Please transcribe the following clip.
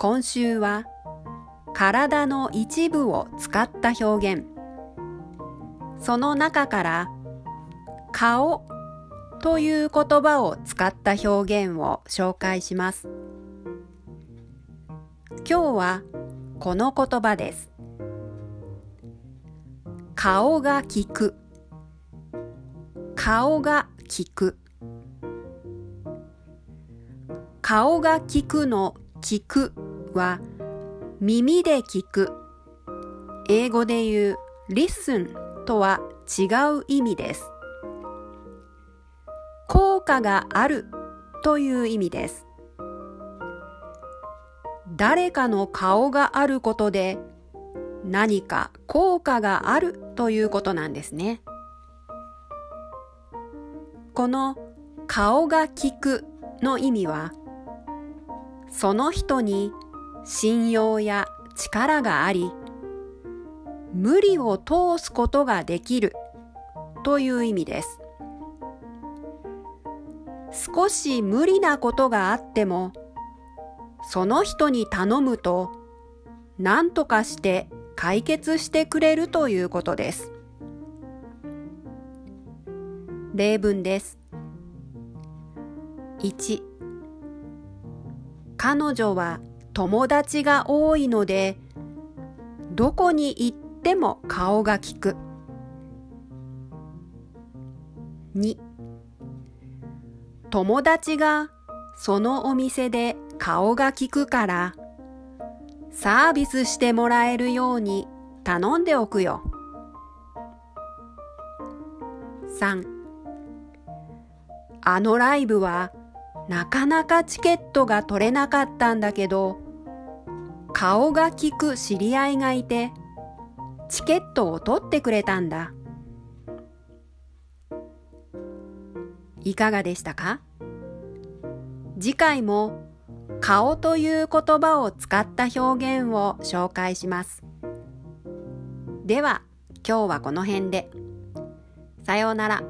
今週は体の一部を使った表現。その中から顔という言葉を使った表現を紹介します。今日はこの言葉です。顔が利く。顔が利く。顔が利くの聞く。は耳で聞く。英語で言う listen とは違う意味です。効果があるという意味です。誰かの顔があることで何か効果があるということなんですね。この顔が利くの意味はその人に信用や力があり無理を通すことができるという意味です。少し無理なことがあってもその人に頼むと何とかして解決してくれるということです。例文です。1彼女は友達が多いのでどこに行っても顔が利く。2友達がそのお店で顔が利くからサービスしてもらえるように頼んでおくよ。3あのライブはなかなかチケットが取れなかったんだけど顔が利く知り合いがいてチケットを取ってくれたんだ。いかがでしたか？次回も顔という言葉を使った表現を紹介します。では今日はこの辺で。さようなら。